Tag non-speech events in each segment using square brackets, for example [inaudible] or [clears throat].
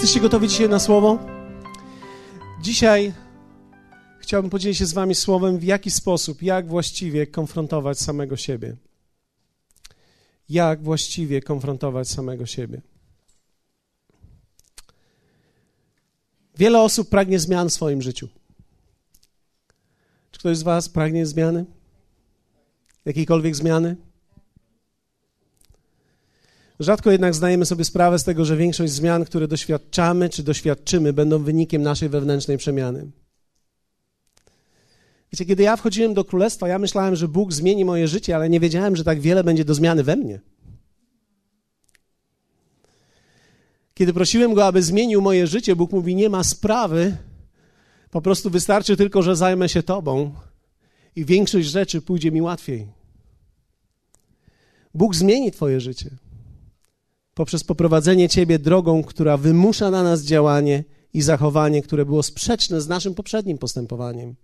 Jesteście gotowi dzisiaj na słowo? Dzisiaj chciałbym podzielić się z Wami słowem, w jaki sposób, jak właściwie konfrontować samego siebie. Jak właściwie konfrontować samego siebie. Wiele osób pragnie zmian w swoim życiu. Czy ktoś z Was pragnie zmiany? Jakiejkolwiek zmiany? Rzadko jednak zdajemy sobie sprawę z tego, że większość zmian, które doświadczamy czy doświadczymy, będą wynikiem naszej wewnętrznej przemiany. Wiecie, kiedy ja wchodziłem do królestwa, ja myślałem, że Bóg zmieni moje życie, ale nie wiedziałem, że tak wiele będzie do zmiany we mnie. Kiedy prosiłem go, aby zmienił moje życie, Bóg mówi: Nie ma sprawy, po prostu wystarczy tylko, że zajmę się Tobą i większość rzeczy pójdzie mi łatwiej. Bóg zmieni Twoje życie poprzez poprowadzenie Ciebie drogą, która wymusza na nas działanie i zachowanie, które było sprzeczne z naszym poprzednim postępowaniem.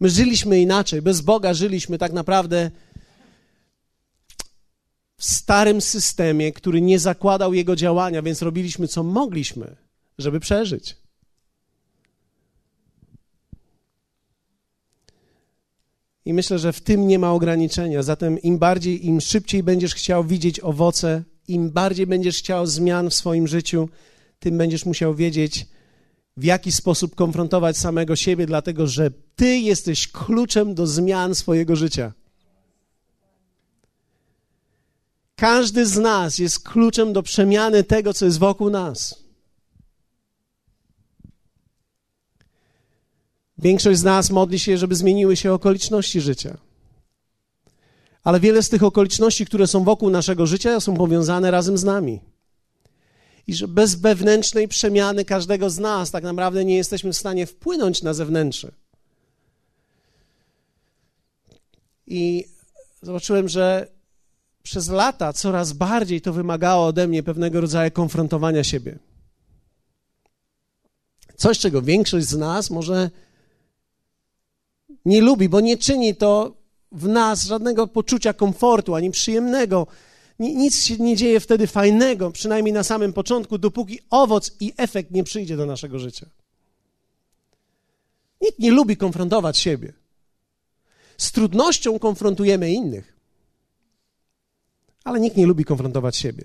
My żyliśmy inaczej, bez Boga żyliśmy tak naprawdę w starym systemie, który nie zakładał Jego działania, więc robiliśmy co mogliśmy, żeby przeżyć. I myślę, że w tym nie ma ograniczenia. Zatem im bardziej, im szybciej będziesz chciał widzieć owoce im bardziej będziesz chciał zmian w swoim życiu, tym będziesz musiał wiedzieć, w jaki sposób konfrontować samego siebie, dlatego że ty jesteś kluczem do zmian swojego życia. Każdy z nas jest kluczem do przemiany tego, co jest wokół nas. Większość z nas modli się, żeby zmieniły się okoliczności życia ale wiele z tych okoliczności, które są wokół naszego życia, są powiązane razem z nami. I że bez wewnętrznej przemiany każdego z nas tak naprawdę nie jesteśmy w stanie wpłynąć na zewnętrzne. I zobaczyłem, że przez lata coraz bardziej to wymagało ode mnie pewnego rodzaju konfrontowania siebie. Coś, czego większość z nas może nie lubi, bo nie czyni to w nas żadnego poczucia komfortu ani przyjemnego. Nic się nie dzieje wtedy fajnego, przynajmniej na samym początku, dopóki owoc i efekt nie przyjdzie do naszego życia. Nikt nie lubi konfrontować siebie. Z trudnością konfrontujemy innych, ale nikt nie lubi konfrontować siebie.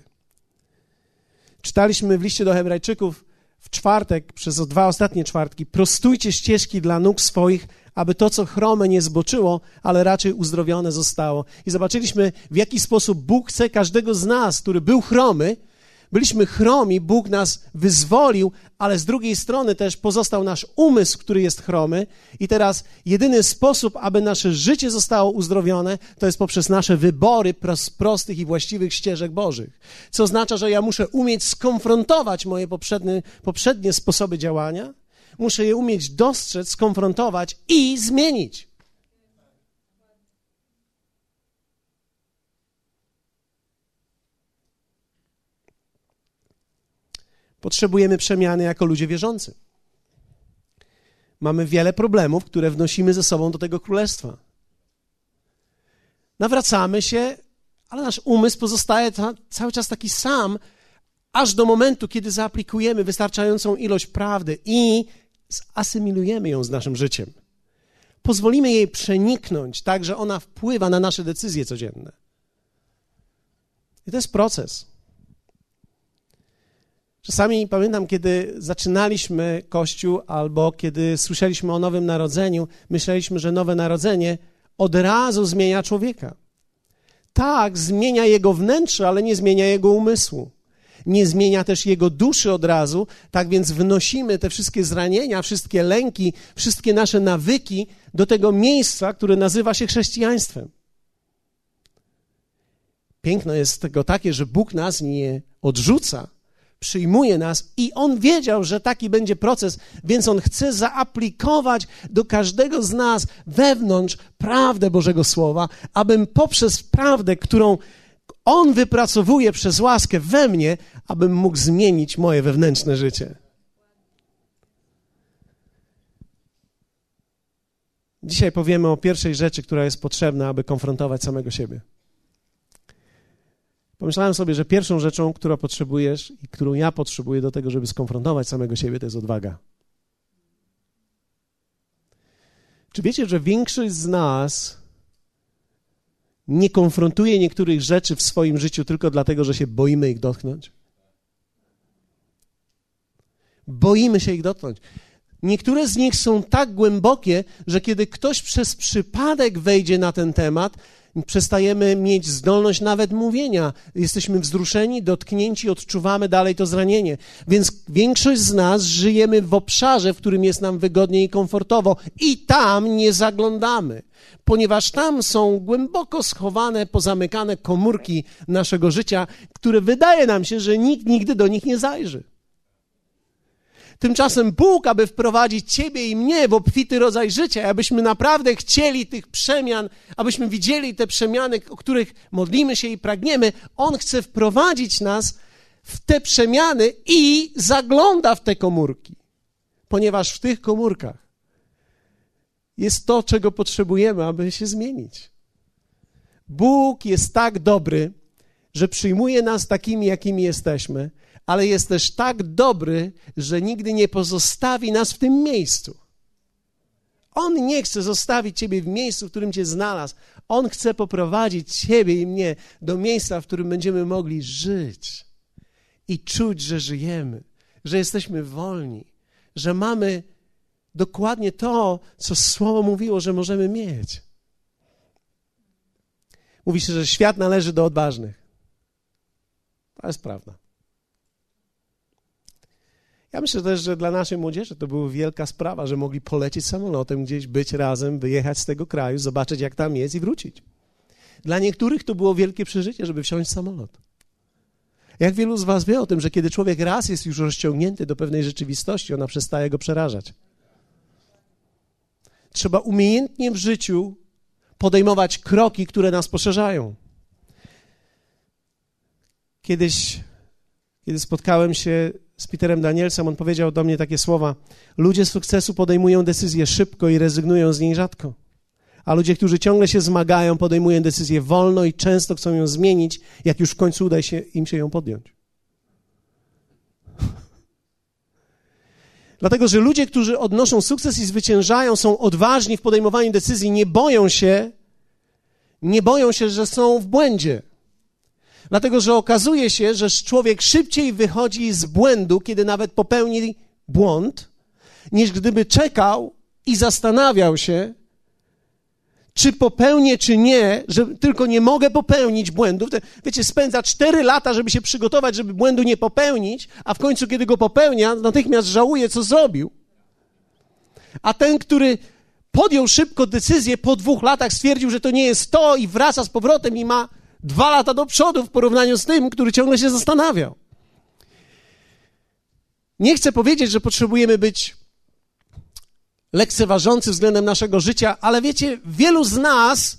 Czytaliśmy w liście do Hebrajczyków w czwartek, przez dwa ostatnie czwartki, prostujcie ścieżki dla nóg swoich, aby to, co chrome, nie zboczyło, ale raczej uzdrowione zostało. I zobaczyliśmy, w jaki sposób Bóg chce każdego z nas, który był chromy, byliśmy chromi, Bóg nas wyzwolił, ale z drugiej strony też pozostał nasz umysł, który jest chromy. I teraz jedyny sposób, aby nasze życie zostało uzdrowione, to jest poprzez nasze wybory prostych i właściwych ścieżek Bożych. Co oznacza, że ja muszę umieć skonfrontować moje poprzednie, poprzednie sposoby działania Muszę je umieć dostrzec, skonfrontować i zmienić. Potrzebujemy przemiany jako ludzie wierzący. Mamy wiele problemów, które wnosimy ze sobą do tego królestwa. Nawracamy się, ale nasz umysł pozostaje ta, cały czas taki sam, aż do momentu, kiedy zaaplikujemy wystarczającą ilość prawdy i zasymilujemy ją z naszym życiem. Pozwolimy jej przeniknąć tak, że ona wpływa na nasze decyzje codzienne. I to jest proces. Czasami pamiętam, kiedy zaczynaliśmy Kościół albo kiedy słyszeliśmy o Nowym Narodzeniu, myśleliśmy, że Nowe Narodzenie od razu zmienia człowieka. Tak, zmienia jego wnętrze, ale nie zmienia jego umysłu nie zmienia też jego duszy od razu, tak więc wnosimy te wszystkie zranienia, wszystkie lęki, wszystkie nasze nawyki do tego miejsca, które nazywa się chrześcijaństwem. Piękno jest tego takie, że Bóg nas nie odrzuca, przyjmuje nas i On wiedział, że taki będzie proces, więc On chce zaaplikować do każdego z nas wewnątrz prawdę Bożego Słowa, abym poprzez prawdę, którą on wypracowuje przez łaskę we mnie, abym mógł zmienić moje wewnętrzne życie. Dzisiaj powiemy o pierwszej rzeczy, która jest potrzebna, aby konfrontować samego siebie. Pomyślałem sobie, że pierwszą rzeczą, którą potrzebujesz i którą ja potrzebuję do tego, żeby skonfrontować samego siebie, to jest odwaga. Czy wiecie, że większość z nas nie konfrontuje niektórych rzeczy w swoim życiu tylko dlatego, że się boimy ich dotknąć? Boimy się ich dotknąć. Niektóre z nich są tak głębokie, że kiedy ktoś przez przypadek wejdzie na ten temat, przestajemy mieć zdolność nawet mówienia. Jesteśmy wzruszeni, dotknięci, odczuwamy dalej to zranienie. Więc większość z nas żyjemy w obszarze, w którym jest nam wygodnie i komfortowo, i tam nie zaglądamy, ponieważ tam są głęboko schowane, pozamykane komórki naszego życia, które wydaje nam się, że nikt nigdy do nich nie zajrzy. Tymczasem Bóg, aby wprowadzić Ciebie i mnie w obfity rodzaj życia, abyśmy naprawdę chcieli tych przemian, abyśmy widzieli te przemiany, o których modlimy się i pragniemy, On chce wprowadzić nas w te przemiany i zagląda w te komórki, ponieważ w tych komórkach jest to, czego potrzebujemy, aby się zmienić. Bóg jest tak dobry, że przyjmuje nas takimi, jakimi jesteśmy ale jest też tak dobry, że nigdy nie pozostawi nas w tym miejscu. On nie chce zostawić Ciebie w miejscu, w którym Cię znalazł. On chce poprowadzić Ciebie i mnie do miejsca, w którym będziemy mogli żyć i czuć, że żyjemy, że jesteśmy wolni, że mamy dokładnie to, co Słowo mówiło, że możemy mieć. Mówi się, że świat należy do odważnych. To jest prawda. Ja myślę też, że dla naszej młodzieży to była wielka sprawa, że mogli polecieć samolotem gdzieś, być razem, wyjechać z tego kraju, zobaczyć jak tam jest i wrócić. Dla niektórych to było wielkie przeżycie, żeby wsiąść w samolot. Jak wielu z Was wie o tym, że kiedy człowiek raz jest już rozciągnięty do pewnej rzeczywistości, ona przestaje go przerażać. Trzeba umiejętnie w życiu podejmować kroki, które nas poszerzają. Kiedyś, kiedy spotkałem się z Peterem Danielsem, on powiedział do mnie takie słowa: Ludzie sukcesu podejmują decyzje szybko i rezygnują z niej rzadko. A ludzie, którzy ciągle się zmagają, podejmują decyzję wolno i często chcą ją zmienić, jak już w końcu uda się im się ją podjąć. [laughs] Dlatego, że ludzie, którzy odnoszą sukces i zwyciężają, są odważni w podejmowaniu decyzji, nie boją się, nie boją się, że są w błędzie. Dlatego, że okazuje się, że człowiek szybciej wychodzi z błędu, kiedy nawet popełni błąd, niż gdyby czekał i zastanawiał się, czy popełnię, czy nie, że tylko nie mogę popełnić błędów. Wiecie, spędza cztery lata, żeby się przygotować, żeby błędu nie popełnić, a w końcu, kiedy go popełnia, natychmiast żałuje, co zrobił. A ten, który podjął szybko decyzję, po dwóch latach stwierdził, że to nie jest to i wraca z powrotem i ma dwa lata do przodu w porównaniu z tym, który ciągle się zastanawiał. Nie chcę powiedzieć, że potrzebujemy być lekceważący względem naszego życia, ale wiecie, wielu z nas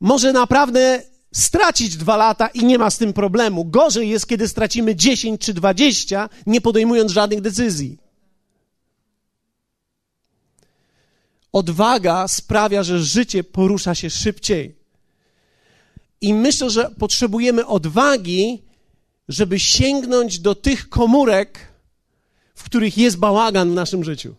może naprawdę stracić dwa lata i nie ma z tym problemu. Gorzej jest, kiedy stracimy 10 czy 20, nie podejmując żadnych decyzji. Odwaga sprawia, że życie porusza się szybciej. I myślę, że potrzebujemy odwagi, żeby sięgnąć do tych komórek, w których jest bałagan w naszym życiu.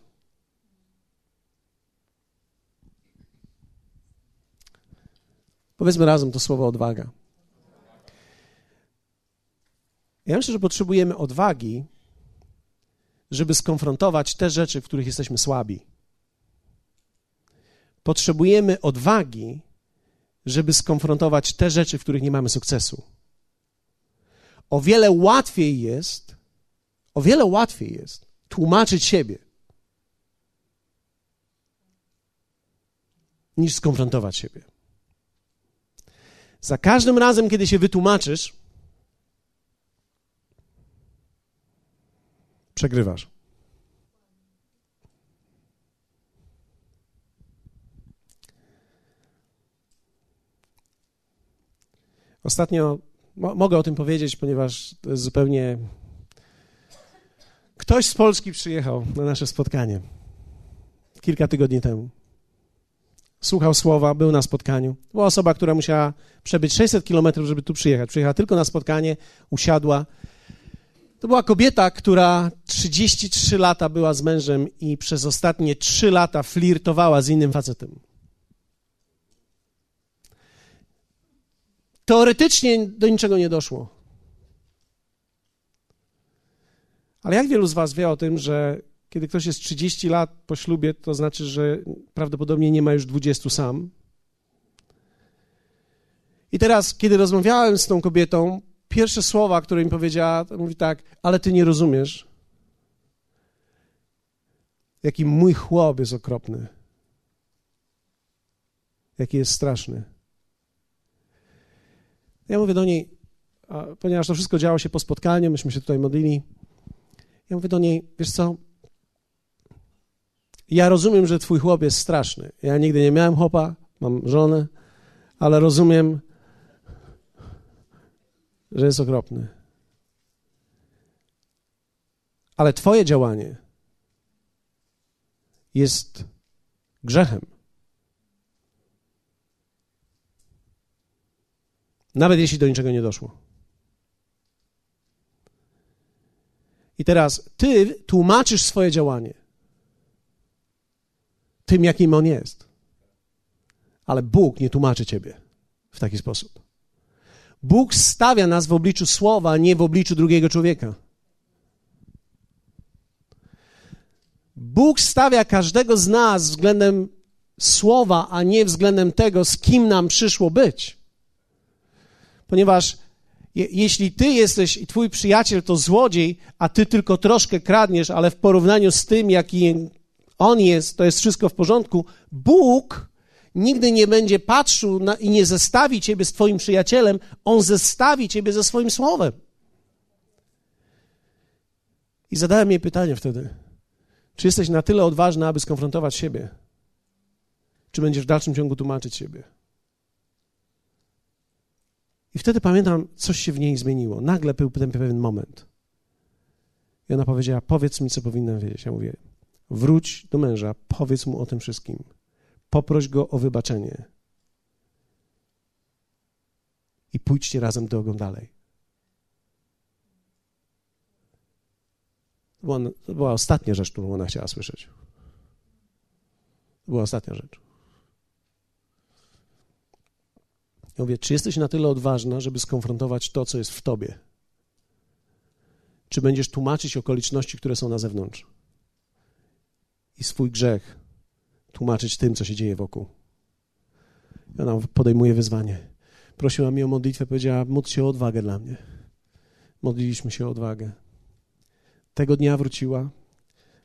Powiedzmy razem to słowo odwaga. Ja myślę, że potrzebujemy odwagi, żeby skonfrontować te rzeczy, w których jesteśmy słabi. Potrzebujemy odwagi, żeby skonfrontować te rzeczy, w których nie mamy sukcesu. O wiele łatwiej jest, o wiele łatwiej jest tłumaczyć siebie, niż skonfrontować siebie. Za każdym razem, kiedy się wytłumaczysz, przegrywasz. Ostatnio mo mogę o tym powiedzieć, ponieważ to jest zupełnie. Ktoś z Polski przyjechał na nasze spotkanie kilka tygodni temu. słuchał słowa, był na spotkaniu. Była osoba, która musiała przebyć 600 kilometrów, żeby tu przyjechać. Przyjechała tylko na spotkanie, usiadła. To była kobieta, która 33 lata była z mężem i przez ostatnie 3 lata flirtowała z innym facetem. Teoretycznie do niczego nie doszło. Ale jak wielu z Was wie o tym, że kiedy ktoś jest 30 lat po ślubie, to znaczy, że prawdopodobnie nie ma już 20 sam? I teraz, kiedy rozmawiałem z tą kobietą, pierwsze słowa, które mi powiedziała, mówi tak, ale ty nie rozumiesz, jaki mój chłop jest okropny, jaki jest straszny. Ja mówię do niej, ponieważ to wszystko działo się po spotkaniu, myśmy się tutaj modlili, ja mówię do niej, wiesz co, ja rozumiem, że twój chłop jest straszny. Ja nigdy nie miałem chłopa, mam żonę, ale rozumiem, że jest okropny. Ale twoje działanie jest grzechem. Nawet jeśli do niczego nie doszło. I teraz ty tłumaczysz swoje działanie tym, jakim on jest. Ale Bóg nie tłumaczy ciebie w taki sposób. Bóg stawia nas w obliczu słowa, nie w obliczu drugiego człowieka. Bóg stawia każdego z nas względem słowa, a nie względem tego, z kim nam przyszło być. Ponieważ je, jeśli ty jesteś i twój przyjaciel to złodziej, a ty tylko troszkę kradniesz, ale w porównaniu z tym, jaki on jest, to jest wszystko w porządku, Bóg nigdy nie będzie patrzył na, i nie zestawi ciebie z twoim przyjacielem, on zestawi ciebie ze swoim słowem. I zadałem jej pytanie wtedy: czy jesteś na tyle odważny, aby skonfrontować siebie? Czy będziesz w dalszym ciągu tłumaczyć siebie? I wtedy pamiętam, coś się w niej zmieniło. Nagle był pewien moment. I ona powiedziała: Powiedz mi, co powinnam wiedzieć. Ja mówię: Wróć do męża, powiedz mu o tym wszystkim. Poproś go o wybaczenie. I pójdźcie razem drogą dalej. To była, to była ostatnia rzecz, którą ona chciała słyszeć. To była ostatnia rzecz. Ja mówię, czy jesteś na tyle odważna, żeby skonfrontować to, co jest w tobie? Czy będziesz tłumaczyć okoliczności, które są na zewnątrz? I swój grzech tłumaczyć tym, co się dzieje wokół. I ona podejmuje wyzwanie. Prosiła mnie o modlitwę, powiedziała, módl się o odwagę dla mnie. Modliliśmy się o odwagę. Tego dnia wróciła,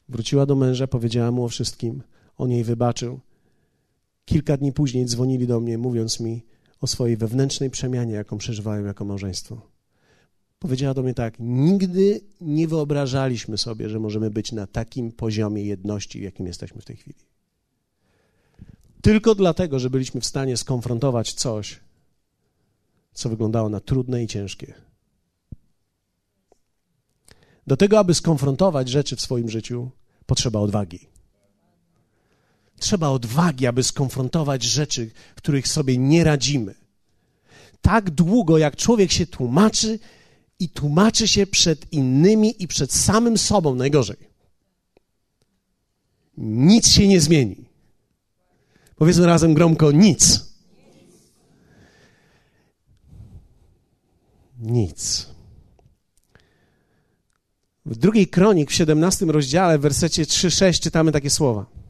wróciła do męża, powiedziała mu o wszystkim. On jej wybaczył. Kilka dni później dzwonili do mnie, mówiąc mi, o swojej wewnętrznej przemianie, jaką przeżywają jako małżeństwo. Powiedziała do mnie tak: Nigdy nie wyobrażaliśmy sobie, że możemy być na takim poziomie jedności, jakim jesteśmy w tej chwili. Tylko dlatego, że byliśmy w stanie skonfrontować coś, co wyglądało na trudne i ciężkie. Do tego, aby skonfrontować rzeczy w swoim życiu, potrzeba odwagi. Trzeba odwagi, aby skonfrontować rzeczy, których sobie nie radzimy. Tak długo, jak człowiek się tłumaczy i tłumaczy się przed innymi i przed samym sobą, najgorzej. Nic się nie zmieni. Powiedzmy razem gromko: nic. Nic. W drugiej kronik, w 17 rozdziale, w wersecie 3-6 czytamy takie słowa.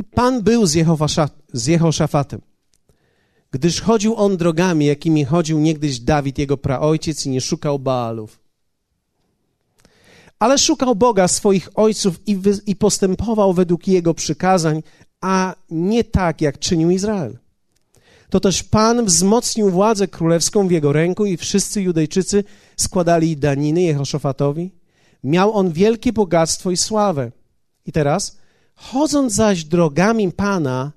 I Pan był z Jehoszafatem, gdyż chodził on drogami, jakimi chodził niegdyś Dawid, jego praojciec, i nie szukał Baalów. Ale szukał Boga swoich ojców i, i postępował według jego przykazań, a nie tak, jak czynił Izrael. To też Pan wzmocnił władzę królewską w jego ręku i wszyscy Judejczycy składali daniny Jehoszafatowi. Miał on wielkie bogactwo i sławę. I teraz Chodząc zaś drogami Pana,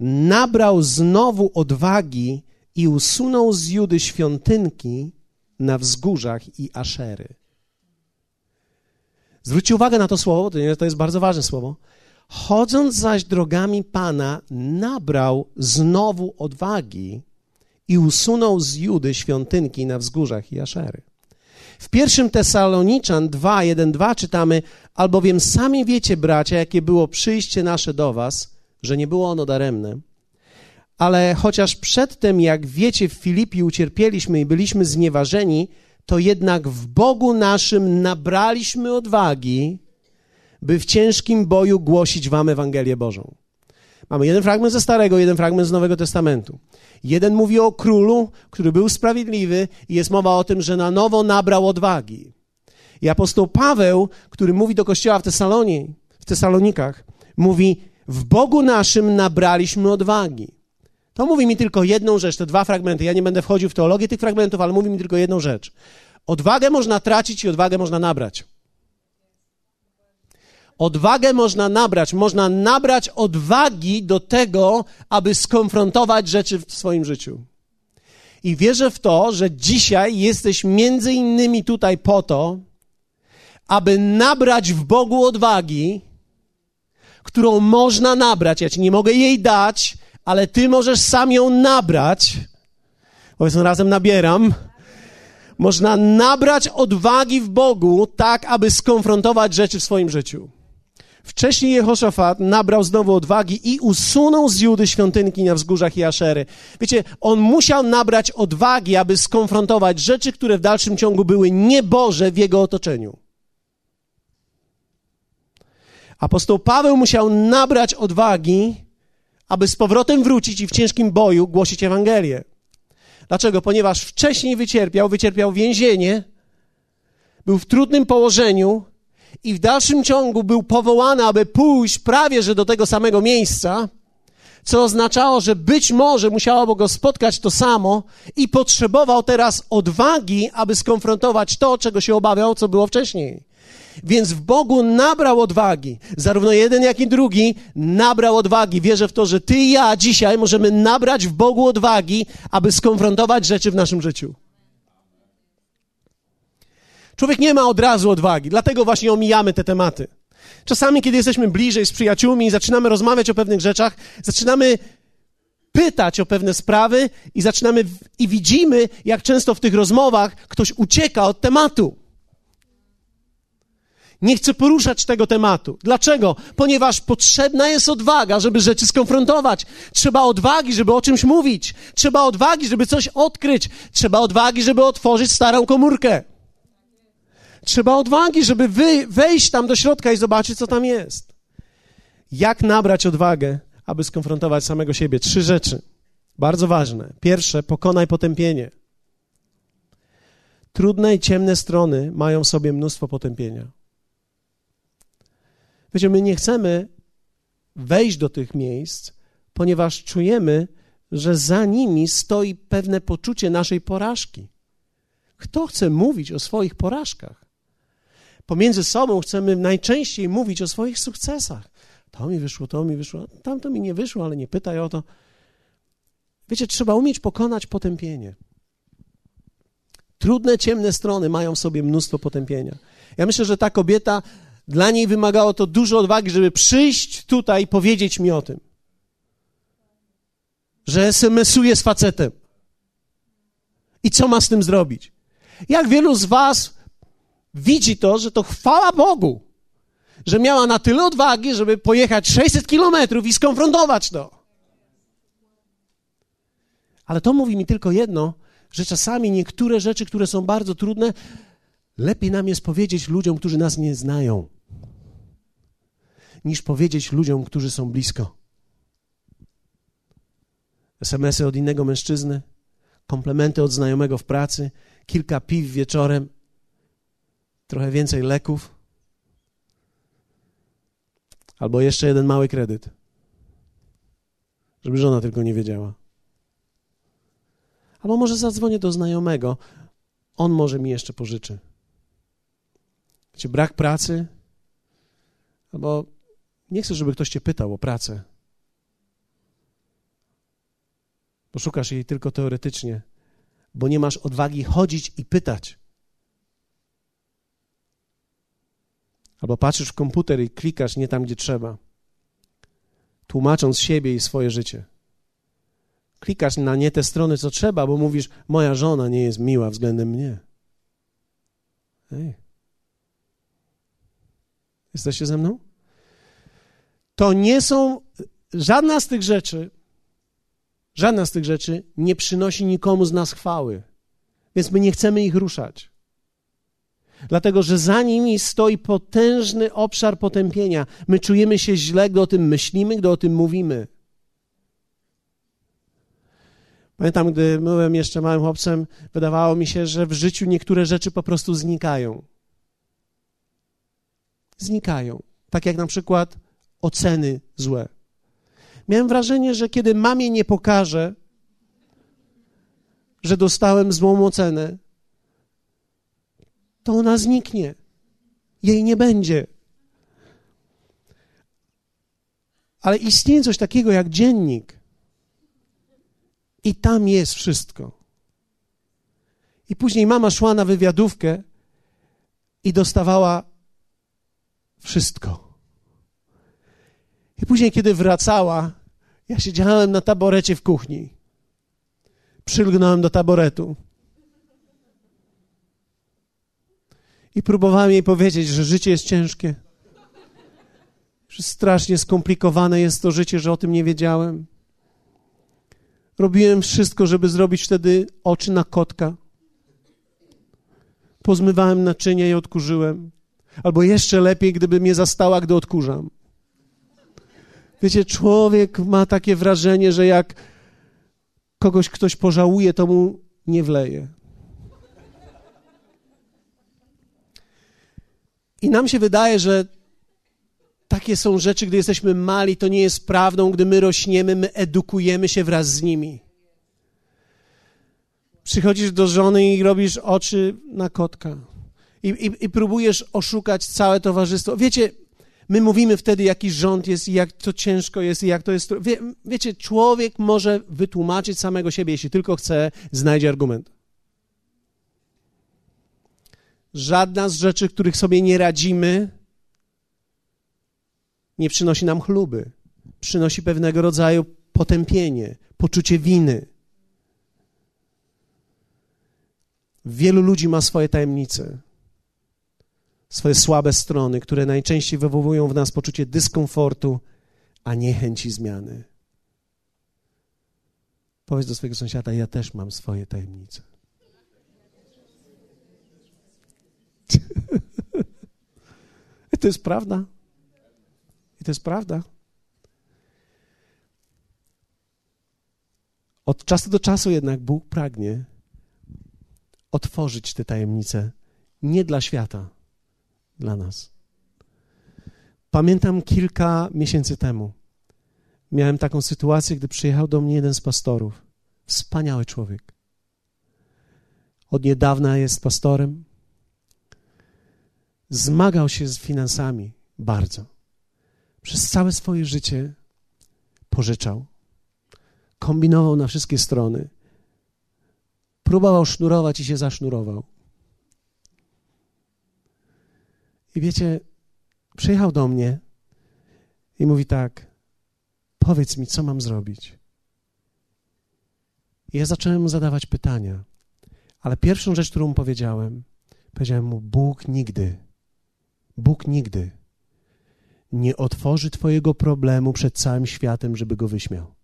nabrał znowu odwagi i usunął z Judy świątynki na wzgórzach i aszery. Zwróćcie uwagę na to słowo, to jest bardzo ważne słowo. Chodząc zaś drogami Pana, nabrał znowu odwagi i usunął z Judy świątynki na wzgórzach i Aszery. W pierwszym Tesaloniczan 2, 1, 2 czytamy, albowiem sami wiecie, bracia, jakie było przyjście nasze do was, że nie było ono daremne. Ale chociaż przedtem, jak wiecie, w Filipi ucierpieliśmy i byliśmy znieważeni, to jednak w Bogu naszym nabraliśmy odwagi, by w ciężkim boju głosić wam Ewangelię Bożą. Mamy jeden fragment ze Starego, jeden fragment z Nowego Testamentu. Jeden mówi o królu, który był sprawiedliwy i jest mowa o tym, że na nowo nabrał odwagi. I apostoł Paweł, który mówi do kościoła w Tesalonie, w Tesalonikach, mówi: W Bogu naszym nabraliśmy odwagi. To mówi mi tylko jedną rzecz, te dwa fragmenty. Ja nie będę wchodził w teologię tych fragmentów, ale mówi mi tylko jedną rzecz. Odwagę można tracić i odwagę można nabrać. Odwagę można nabrać. Można nabrać odwagi do tego, aby skonfrontować rzeczy w swoim życiu. I wierzę w to, że dzisiaj jesteś między innymi tutaj po to, aby nabrać w Bogu odwagi, którą można nabrać. Ja ci nie mogę jej dać, ale ty możesz sam ją nabrać. Powiedzmy razem nabieram. Można nabrać odwagi w Bogu, tak aby skonfrontować rzeczy w swoim życiu. Wcześniej Jehoszafat nabrał znowu odwagi i usunął z Judy świątynki na wzgórzach i Aszery. Wiecie, on musiał nabrać odwagi, aby skonfrontować rzeczy, które w dalszym ciągu były nieboże w jego otoczeniu. Apostoł Paweł musiał nabrać odwagi, aby z powrotem wrócić i w ciężkim boju głosić Ewangelię. Dlaczego? Ponieważ wcześniej wycierpiał, wycierpiał więzienie, był w trudnym położeniu, i w dalszym ciągu był powołany, aby pójść prawie że do tego samego miejsca, co oznaczało, że być może musiałoby go spotkać to samo i potrzebował teraz odwagi, aby skonfrontować to, czego się obawiał, co było wcześniej. Więc w Bogu nabrał odwagi. Zarówno jeden, jak i drugi nabrał odwagi. Wierzę w to, że ty i ja dzisiaj możemy nabrać w Bogu odwagi, aby skonfrontować rzeczy w naszym życiu. Człowiek nie ma od razu odwagi, dlatego właśnie omijamy te tematy. Czasami, kiedy jesteśmy bliżej z przyjaciółmi i zaczynamy rozmawiać o pewnych rzeczach, zaczynamy pytać o pewne sprawy i zaczynamy i widzimy, jak często w tych rozmowach ktoś ucieka od tematu. Nie chce poruszać tego tematu. Dlaczego? Ponieważ potrzebna jest odwaga, żeby rzeczy skonfrontować. Trzeba odwagi, żeby o czymś mówić. Trzeba odwagi, żeby coś odkryć. Trzeba odwagi, żeby otworzyć starą komórkę. Trzeba odwagi, żeby wejść tam do środka i zobaczyć, co tam jest. Jak nabrać odwagę, aby skonfrontować samego siebie? Trzy rzeczy. Bardzo ważne. Pierwsze, pokonaj potępienie. Trudne i ciemne strony mają w sobie mnóstwo potępienia. Wiecie, my nie chcemy wejść do tych miejsc, ponieważ czujemy, że za nimi stoi pewne poczucie naszej porażki. Kto chce mówić o swoich porażkach? Pomiędzy sobą chcemy najczęściej mówić o swoich sukcesach. To mi wyszło, to mi wyszło, tamto mi nie wyszło, ale nie pytaj o to. Wiecie, trzeba umieć pokonać potępienie. Trudne, ciemne strony mają w sobie mnóstwo potępienia. Ja myślę, że ta kobieta, dla niej wymagało to dużo odwagi, żeby przyjść tutaj i powiedzieć mi o tym. Że SMS-uje z facetem. I co ma z tym zrobić? Jak wielu z was widzi to, że to chwała Bogu, że miała na tyle odwagi, żeby pojechać 600 kilometrów i skonfrontować to. Ale to mówi mi tylko jedno, że czasami niektóre rzeczy, które są bardzo trudne, lepiej nam jest powiedzieć ludziom, którzy nas nie znają, niż powiedzieć ludziom, którzy są blisko. SMS-y od innego mężczyzny, komplementy od znajomego w pracy, kilka piw wieczorem – trochę więcej leków, albo jeszcze jeden mały kredyt, żeby żona tylko nie wiedziała. Albo może zadzwonię do znajomego, on może mi jeszcze pożyczy. Czy brak pracy? Albo nie chcę, żeby ktoś cię pytał o pracę. Bo szukasz jej tylko teoretycznie, bo nie masz odwagi chodzić i pytać. Albo patrzysz w komputer i klikasz nie tam, gdzie trzeba. tłumacząc siebie i swoje życie. Klikasz na nie te strony, co trzeba, bo mówisz, moja żona nie jest miła względem mnie. Ej. Jesteście ze mną? To nie są, żadna z tych rzeczy, żadna z tych rzeczy nie przynosi nikomu z nas chwały. Więc my nie chcemy ich ruszać. Dlatego, że za nimi stoi potężny obszar potępienia. My czujemy się źle, gdy o tym myślimy, gdy o tym mówimy. Pamiętam, gdy byłem jeszcze małym chłopcem, wydawało mi się, że w życiu niektóre rzeczy po prostu znikają. Znikają. Tak jak na przykład oceny złe. Miałem wrażenie, że kiedy mamie nie pokażę, że dostałem złą ocenę, to ona zniknie. Jej nie będzie. Ale istnieje coś takiego jak dziennik. I tam jest wszystko. I później mama szła na wywiadówkę i dostawała wszystko. I później, kiedy wracała, ja siedziałem na taborecie w kuchni. Przylgnąłem do taboretu. I próbowałem jej powiedzieć, że życie jest ciężkie. Że strasznie skomplikowane jest to życie, że o tym nie wiedziałem. Robiłem wszystko, żeby zrobić wtedy oczy na kotka. Pozmywałem naczynia i odkurzyłem. Albo jeszcze lepiej, gdyby mnie zastała, gdy odkurzam. Wiecie, człowiek ma takie wrażenie, że jak kogoś ktoś pożałuje, to mu nie wleje. I nam się wydaje, że takie są rzeczy, gdy jesteśmy mali, to nie jest prawdą. Gdy my rośniemy, my edukujemy się wraz z nimi. Przychodzisz do żony i robisz oczy na kotka. I, i, i próbujesz oszukać całe towarzystwo. Wiecie, my mówimy wtedy, jaki rząd jest i jak to ciężko jest i jak to jest. Wie, wiecie, człowiek może wytłumaczyć samego siebie, jeśli tylko chce, znajdzie argument. Żadna z rzeczy, których sobie nie radzimy, nie przynosi nam chluby. Przynosi pewnego rodzaju potępienie, poczucie winy. Wielu ludzi ma swoje tajemnice, swoje słabe strony, które najczęściej wywołują w nas poczucie dyskomfortu, a nie chęci zmiany. Powiedz do swojego sąsiada: Ja też mam swoje tajemnice. To jest prawda. I to jest prawda. Od czasu do czasu jednak Bóg pragnie otworzyć te tajemnice nie dla świata, dla nas. Pamiętam kilka miesięcy temu. Miałem taką sytuację, gdy przyjechał do mnie jeden z pastorów. Wspaniały człowiek. Od niedawna jest pastorem. Zmagał się z finansami bardzo. Przez całe swoje życie pożyczał. Kombinował na wszystkie strony. Próbował sznurować i się zasznurował. I wiecie, przyjechał do mnie i mówi tak: Powiedz mi, co mam zrobić. I ja zacząłem mu zadawać pytania. Ale pierwszą rzecz, którą mu powiedziałem, powiedziałem mu: Bóg nigdy, Bóg nigdy nie otworzy Twojego problemu przed całym światem, żeby go wyśmiał.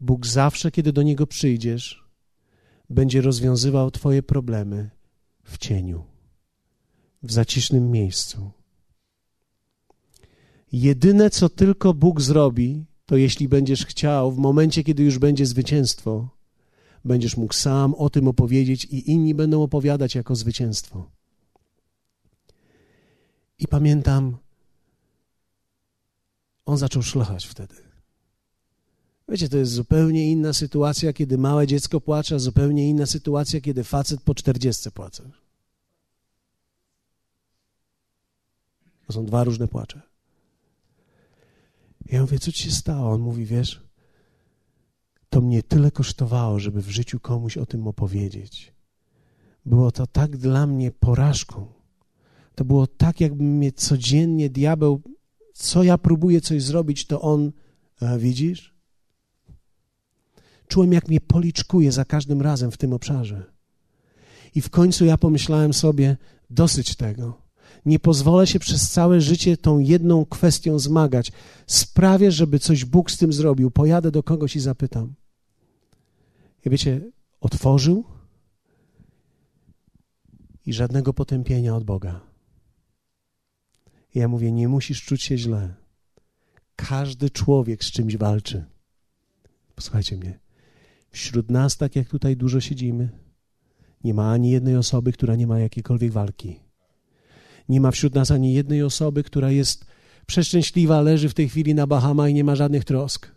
Bóg zawsze, kiedy do Niego przyjdziesz, będzie rozwiązywał Twoje problemy w cieniu, w zacisznym miejscu. Jedyne, co tylko Bóg zrobi, to jeśli będziesz chciał, w momencie, kiedy już będzie zwycięstwo, będziesz mógł sam o tym opowiedzieć i inni będą opowiadać jako zwycięstwo. I pamiętam, on zaczął szlochać wtedy. Wiecie, to jest zupełnie inna sytuacja, kiedy małe dziecko płacze, a zupełnie inna sytuacja, kiedy facet po czterdziestce płacze. To są dwa różne płacze. Ja mówię, co ci się stało? On mówi, wiesz, to mnie tyle kosztowało, żeby w życiu komuś o tym opowiedzieć. Było to tak dla mnie porażką to było tak, jakby mnie codziennie diabeł co ja próbuję coś zrobić, to on, a widzisz? Czułem, jak mnie policzkuje za każdym razem w tym obszarze. I w końcu ja pomyślałem sobie, dosyć tego. Nie pozwolę się przez całe życie tą jedną kwestią zmagać. Sprawię, żeby coś Bóg z tym zrobił. Pojadę do kogoś i zapytam. I wiecie, otworzył i żadnego potępienia od Boga. I ja mówię, nie musisz czuć się źle. Każdy człowiek z czymś walczy. Posłuchajcie mnie. Wśród nas, tak jak tutaj dużo siedzimy, nie ma ani jednej osoby, która nie ma jakiejkolwiek walki. Nie ma wśród nas ani jednej osoby, która jest przeszczęśliwa, leży w tej chwili na Bahama i nie ma żadnych trosk.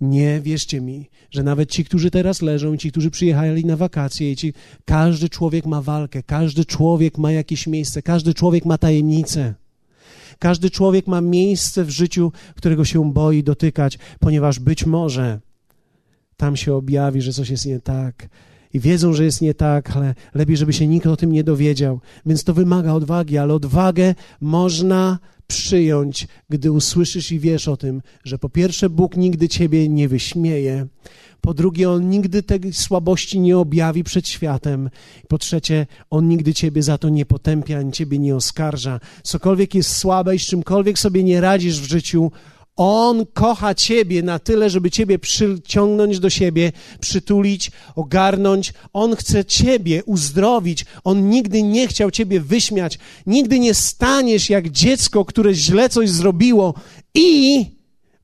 Nie, wierzcie mi, że nawet ci, którzy teraz leżą, ci, którzy przyjechali na wakacje, ci, każdy człowiek ma walkę, każdy człowiek ma jakieś miejsce, każdy człowiek ma tajemnicę. Każdy człowiek ma miejsce w życiu, którego się boi dotykać, ponieważ być może tam się objawi, że coś jest nie tak. I wiedzą, że jest nie tak, ale lepiej, żeby się nikt o tym nie dowiedział. Więc to wymaga odwagi, ale odwagę można przyjąć, gdy usłyszysz i wiesz o tym, że po pierwsze Bóg nigdy ciebie nie wyśmieje, po drugie On nigdy tej słabości nie objawi przed światem, po trzecie On nigdy ciebie za to nie potępia, ani ciebie nie oskarża. Cokolwiek jest słabe i z czymkolwiek sobie nie radzisz w życiu, on kocha Ciebie na tyle, żeby Ciebie przyciągnąć do siebie, przytulić, ogarnąć. On chce Ciebie uzdrowić. On nigdy nie chciał Ciebie wyśmiać. Nigdy nie staniesz jak dziecko, które źle coś zrobiło i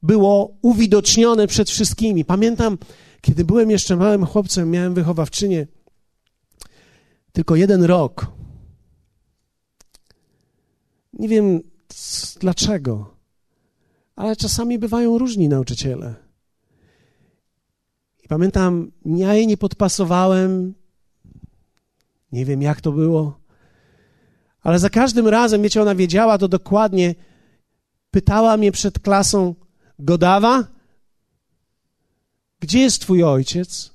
było uwidocznione przed wszystkimi. Pamiętam, kiedy byłem jeszcze małym chłopcem, miałem wychowawczynię. Tylko jeden rok. Nie wiem dlaczego ale czasami bywają różni nauczyciele. I pamiętam, ja jej nie podpasowałem, nie wiem jak to było, ale za każdym razem, wiecie, ona wiedziała to dokładnie, pytała mnie przed klasą, Godawa, gdzie jest twój ojciec?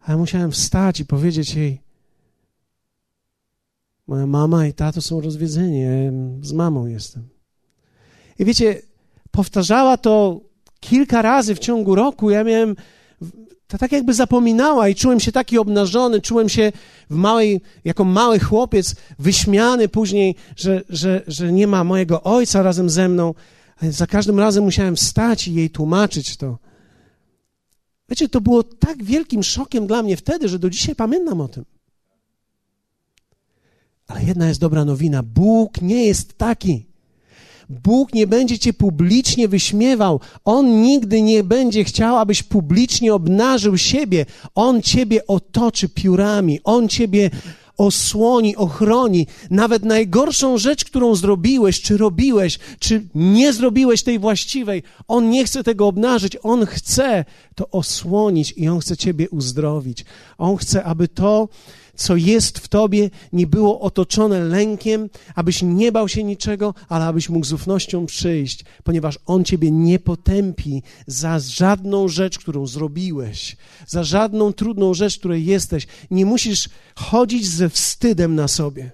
A ja musiałem wstać i powiedzieć jej, moja mama i tato są rozwiedzeni, ja z mamą jestem. I wiecie, powtarzała to kilka razy w ciągu roku. Ja miałem, to tak jakby zapominała i czułem się taki obnażony, czułem się w małej, jako mały chłopiec wyśmiany później, że, że, że nie ma mojego ojca razem ze mną. Za każdym razem musiałem wstać i jej tłumaczyć to. Wiecie, to było tak wielkim szokiem dla mnie wtedy, że do dzisiaj pamiętam o tym. Ale jedna jest dobra nowina: Bóg nie jest taki. Bóg nie będzie cię publicznie wyśmiewał. On nigdy nie będzie chciał, abyś publicznie obnażył siebie. On ciebie otoczy piórami. On ciebie osłoni, ochroni. Nawet najgorszą rzecz, którą zrobiłeś, czy robiłeś, czy nie zrobiłeś tej właściwej, On nie chce tego obnażyć. On chce to osłonić i On chce ciebie uzdrowić. On chce, aby to, co jest w tobie, nie było otoczone lękiem, abyś nie bał się niczego, ale abyś mógł z ufnością przyjść, ponieważ On ciebie nie potępi za żadną rzecz, którą zrobiłeś, za żadną trudną rzecz, której jesteś. Nie musisz chodzić ze wstydem na sobie.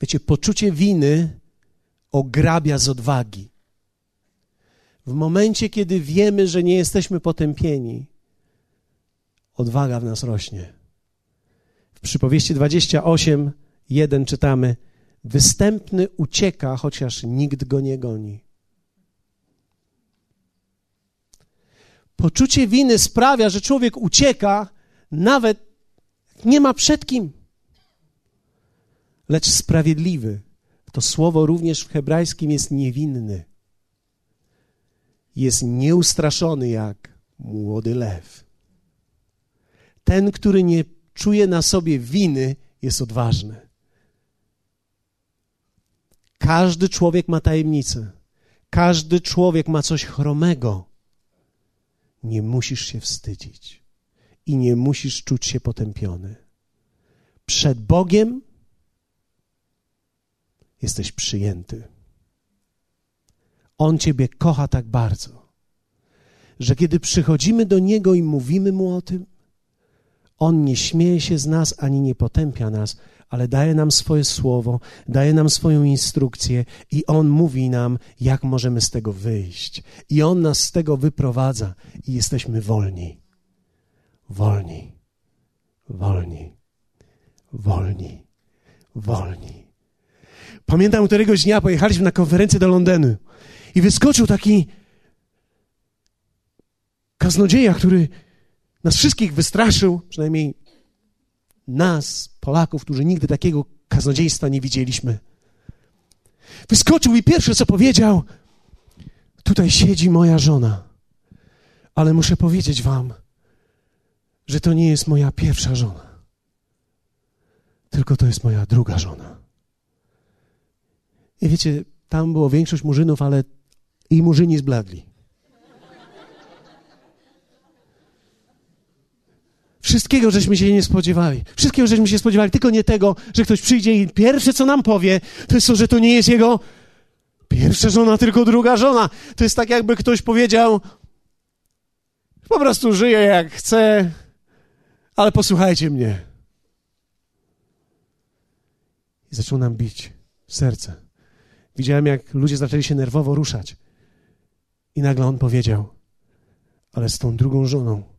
Wiecie, poczucie winy ograbia z odwagi. W momencie, kiedy wiemy, że nie jesteśmy potępieni, odwaga w nas rośnie. Przypowieści 28, 1 czytamy: Występny ucieka, chociaż nikt go nie goni. Poczucie winy sprawia, że człowiek ucieka, nawet nie ma przed kim. Lecz sprawiedliwy, to słowo również w hebrajskim jest niewinny. Jest nieustraszony jak młody lew. Ten, który nie czuje na sobie winy, jest odważny. Każdy człowiek ma tajemnicę. Każdy człowiek ma coś chromego. Nie musisz się wstydzić i nie musisz czuć się potępiony. Przed Bogiem jesteś przyjęty. On Ciebie kocha tak bardzo, że kiedy przychodzimy do Niego i mówimy Mu o tym, On nie śmieje się z nas ani nie potępia nas, ale daje nam swoje słowo, daje nam swoją instrukcję i On mówi nam, jak możemy z tego wyjść. I On nas z tego wyprowadza i jesteśmy wolni. Wolni, wolni, wolni, wolni. Pamiętam któregoś dnia pojechaliśmy na konferencję do Londynu i wyskoczył taki kaznodzieja, który nas wszystkich wystraszył, przynajmniej nas, Polaków, którzy nigdy takiego kaznodziejstwa nie widzieliśmy. Wyskoczył i pierwsze co powiedział: Tutaj siedzi moja żona, ale muszę powiedzieć Wam, że to nie jest moja pierwsza żona, tylko to jest moja druga żona. I wiecie, tam było większość murzynów, ale i murzyni zbladli. Wszystkiego żeśmy się nie spodziewali. Wszystkiego żeśmy się spodziewali, tylko nie tego, że ktoś przyjdzie i pierwsze, co nam powie, to jest to, że to nie jest jego pierwsza żona, tylko druga żona. To jest tak, jakby ktoś powiedział, po prostu żyje jak chce, ale posłuchajcie mnie. I zaczął nam bić serce. Widziałem, jak ludzie zaczęli się nerwowo ruszać. I nagle on powiedział, ale z tą drugą żoną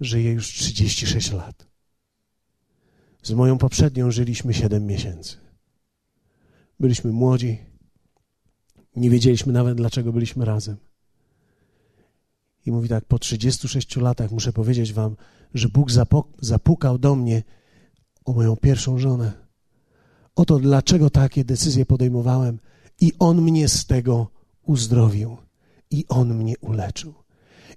żyje już 36 lat. Z moją poprzednią żyliśmy 7 miesięcy. Byliśmy młodzi, nie wiedzieliśmy nawet, dlaczego byliśmy razem. I mówi tak, po 36 latach muszę powiedzieć wam, że Bóg zapukał do mnie o moją pierwszą żonę. Oto dlaczego takie decyzje podejmowałem i On mnie z tego uzdrowił i On mnie uleczył.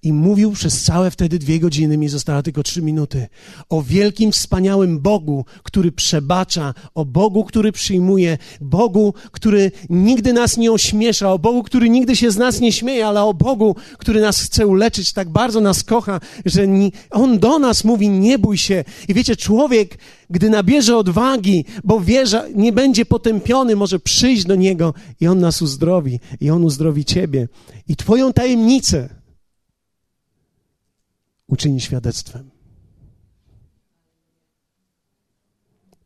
I mówił przez całe wtedy dwie godziny, mi została tylko trzy minuty, o wielkim, wspaniałym Bogu, który przebacza, o Bogu, który przyjmuje, Bogu, który nigdy nas nie ośmiesza, o Bogu, który nigdy się z nas nie śmieje, ale o Bogu, który nas chce uleczyć, tak bardzo nas kocha, że On do nas mówi, nie bój się. I wiecie, człowiek, gdy nabierze odwagi, bo wie, że nie będzie potępiony, może przyjść do Niego i On nas uzdrowi, i On uzdrowi Ciebie. I Twoją tajemnicę, uczyni świadectwem.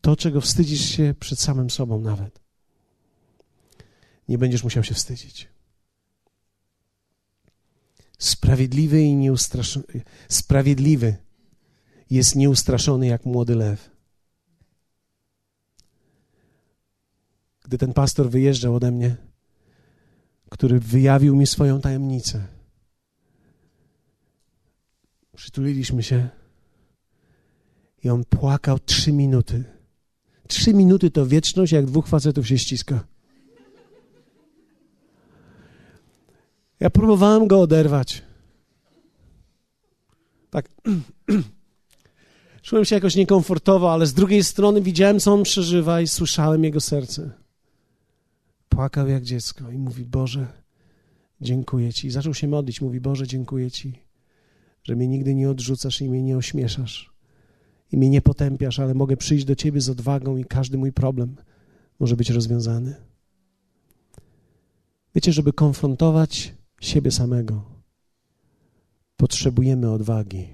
To, czego wstydzisz się przed samym sobą nawet, nie będziesz musiał się wstydzić. Sprawiedliwy i nieustraszony, sprawiedliwy jest nieustraszony jak młody lew. Gdy ten pastor wyjeżdżał ode mnie, który wyjawił mi swoją tajemnicę, Przytuliliśmy się i on płakał trzy minuty. Trzy minuty to wieczność, jak dwóch facetów się ściska. Ja próbowałem go oderwać. Tak. [clears throat] Czułem się jakoś niekomfortowo, ale z drugiej strony widziałem, co on przeżywa i słyszałem jego serce. Płakał jak dziecko i mówi: Boże, dziękuję Ci. Zaczął się modlić. Mówi: Boże, dziękuję Ci że mnie nigdy nie odrzucasz i mnie nie ośmieszasz i mnie nie potępiasz, ale mogę przyjść do Ciebie z odwagą i każdy mój problem może być rozwiązany. Wiecie, żeby konfrontować siebie samego, potrzebujemy odwagi,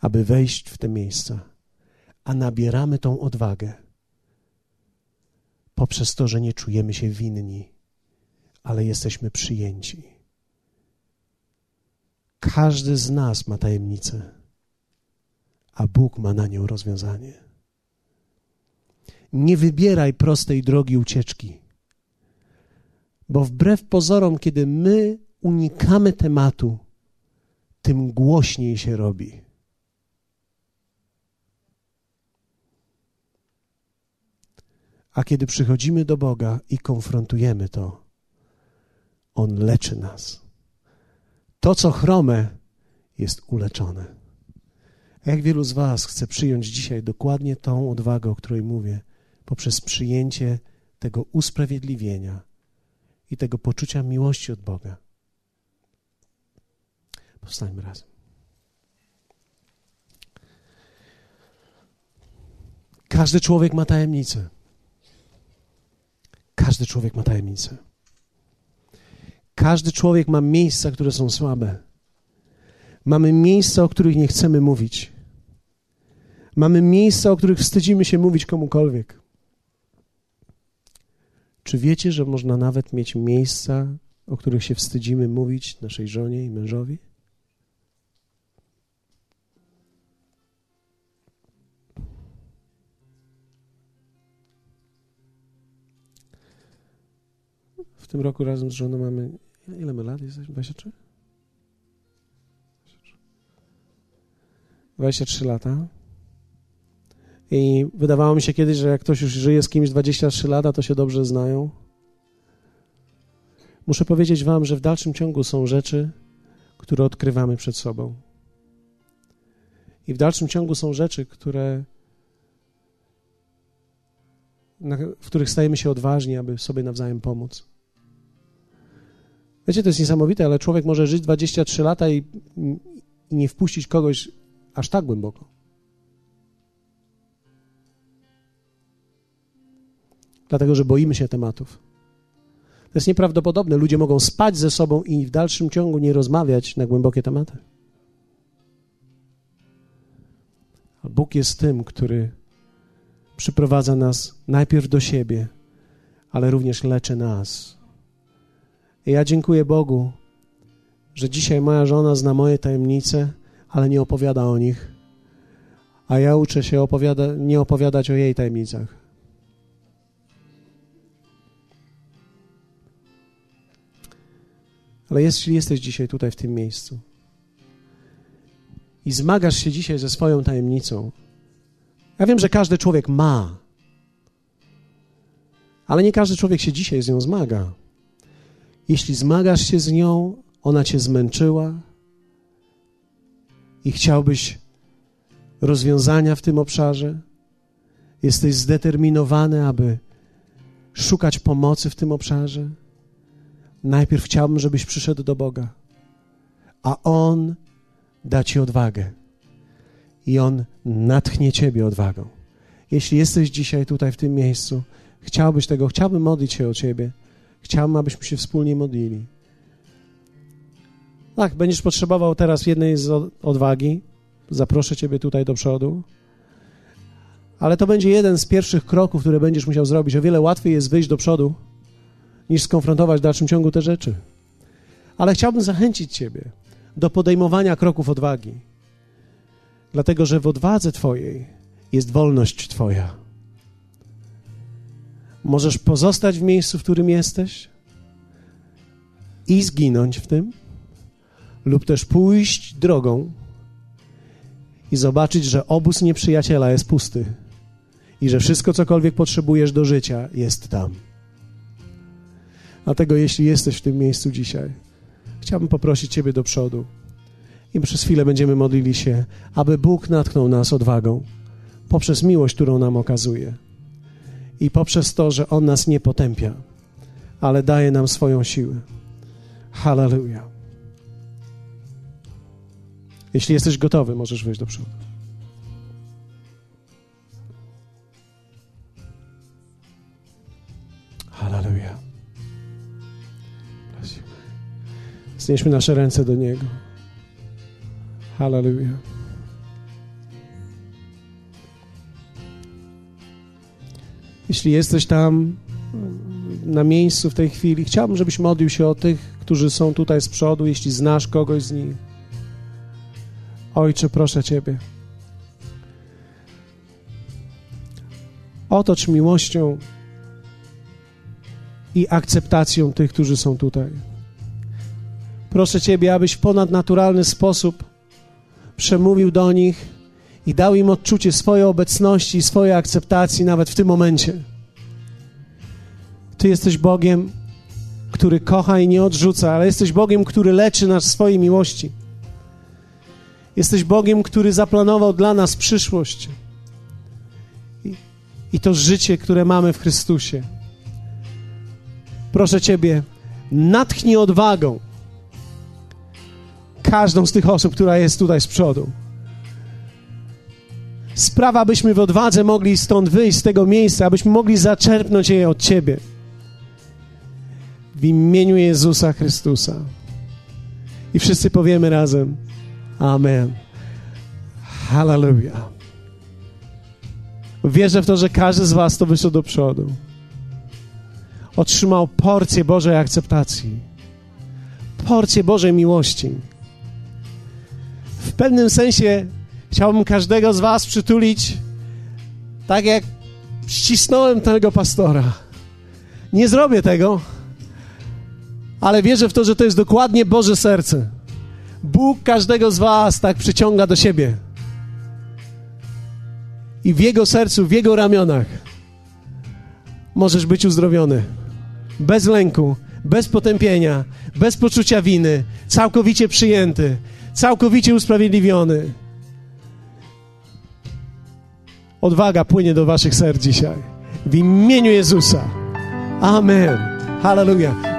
aby wejść w te miejsca, a nabieramy tą odwagę poprzez to, że nie czujemy się winni, ale jesteśmy przyjęci. Każdy z nas ma tajemnicę, a Bóg ma na nią rozwiązanie. Nie wybieraj prostej drogi ucieczki, bo wbrew pozorom, kiedy my unikamy tematu, tym głośniej się robi. A kiedy przychodzimy do Boga i konfrontujemy to, On leczy nas. To, co chrome, jest uleczone. A jak wielu z Was chce przyjąć dzisiaj dokładnie tą odwagę, o której mówię, poprzez przyjęcie tego usprawiedliwienia i tego poczucia miłości od Boga? Powstańmy razem. Każdy człowiek ma tajemnicę. Każdy człowiek ma tajemnicę. Każdy człowiek ma miejsca, które są słabe. Mamy miejsca, o których nie chcemy mówić. Mamy miejsca, o których wstydzimy się mówić komukolwiek. Czy wiecie, że można nawet mieć miejsca, o których się wstydzimy mówić naszej żonie i mężowi? W tym roku razem z żoną mamy. Ile my lat jesteśmy? 23? 23 lata. I wydawało mi się kiedyś, że jak ktoś już żyje z kimś 23 lata, to się dobrze znają. Muszę powiedzieć Wam, że w dalszym ciągu są rzeczy, które odkrywamy przed sobą. I w dalszym ciągu są rzeczy, które, w których stajemy się odważni, aby sobie nawzajem pomóc. Wiecie, to jest niesamowite, ale człowiek może żyć 23 lata i, i nie wpuścić kogoś aż tak głęboko. Dlatego, że boimy się tematów. To jest nieprawdopodobne. Ludzie mogą spać ze sobą i w dalszym ciągu nie rozmawiać na głębokie tematy. Bóg jest tym, który przyprowadza nas najpierw do siebie, ale również leczy nas. I ja dziękuję Bogu, że dzisiaj moja żona zna moje tajemnice, ale nie opowiada o nich, a ja uczę się opowiada, nie opowiadać o jej tajemnicach. Ale jeśli jesteś dzisiaj tutaj w tym miejscu i zmagasz się dzisiaj ze swoją tajemnicą, ja wiem, że każdy człowiek ma, ale nie każdy człowiek się dzisiaj z nią zmaga. Jeśli zmagasz się z nią, ona cię zmęczyła i chciałbyś rozwiązania w tym obszarze, jesteś zdeterminowany, aby szukać pomocy w tym obszarze, najpierw chciałbym, żebyś przyszedł do Boga, a On da ci odwagę i On natchnie ciebie odwagą. Jeśli jesteś dzisiaj tutaj w tym miejscu, chciałbyś tego, chciałbym modlić się o ciebie, chciałbym, abyśmy się wspólnie modlili. Tak, będziesz potrzebował teraz jednej z odwagi. Zaproszę ciebie tutaj do przodu. Ale to będzie jeden z pierwszych kroków, które będziesz musiał zrobić. O wiele łatwiej jest wyjść do przodu, niż skonfrontować w dalszym ciągu te rzeczy. Ale chciałbym zachęcić Ciebie do podejmowania kroków odwagi, dlatego że w odwadze Twojej jest wolność Twoja. Możesz pozostać w miejscu, w którym jesteś i zginąć w tym, lub też pójść drogą i zobaczyć, że obóz nieprzyjaciela jest pusty i że wszystko, cokolwiek potrzebujesz do życia, jest tam. Dlatego jeśli jesteś w tym miejscu dzisiaj, chciałbym poprosić Ciebie do przodu i przez chwilę będziemy modlili się, aby Bóg natknął nas odwagą poprzez miłość, którą nam okazuje i poprzez to, że On nas nie potępia, ale daje nam swoją siłę. Hallelujah. Jeśli jesteś gotowy, możesz wejść do przodu. Hallelujah. Znieśmy nasze ręce do Niego. Hallelujah. Jeśli jesteś tam na miejscu w tej chwili, chciałbym, żebyś modlił się o tych, którzy są tutaj z przodu, jeśli znasz kogoś z nich. Ojcze, proszę Ciebie. Otocz miłością i akceptacją tych, którzy są tutaj. Proszę Ciebie, abyś w ponadnaturalny sposób przemówił do nich i dał im odczucie swojej obecności i swojej akceptacji nawet w tym momencie. Ty jesteś Bogiem, który kocha i nie odrzuca, ale jesteś Bogiem, który leczy nas w swojej miłości. Jesteś Bogiem, który zaplanował dla nas przyszłość i, i to życie, które mamy w Chrystusie. Proszę Ciebie, natchnij odwagą każdą z tych osób, która jest tutaj z przodu. Sprawa, abyśmy w odwadze mogli stąd wyjść z tego miejsca, abyśmy mogli zaczerpnąć je od Ciebie. W imieniu Jezusa Chrystusa. I wszyscy powiemy razem: Amen. Hallelujah. Wierzę w to, że każdy z Was to wyszedł do przodu. Otrzymał porcję Bożej akceptacji, porcję Bożej miłości. W pewnym sensie chciałbym każdego z Was przytulić, tak jak ścisnąłem tego pastora. Nie zrobię tego, ale wierzę w to, że to jest dokładnie Boże serce. Bóg każdego z Was tak przyciąga do siebie. I w Jego sercu, w Jego ramionach możesz być uzdrowiony. Bez lęku, bez potępienia, bez poczucia winy, całkowicie przyjęty, całkowicie usprawiedliwiony. Odwaga płynie do Waszych serc dzisiaj. W imieniu Jezusa. Amen. Hallelujah.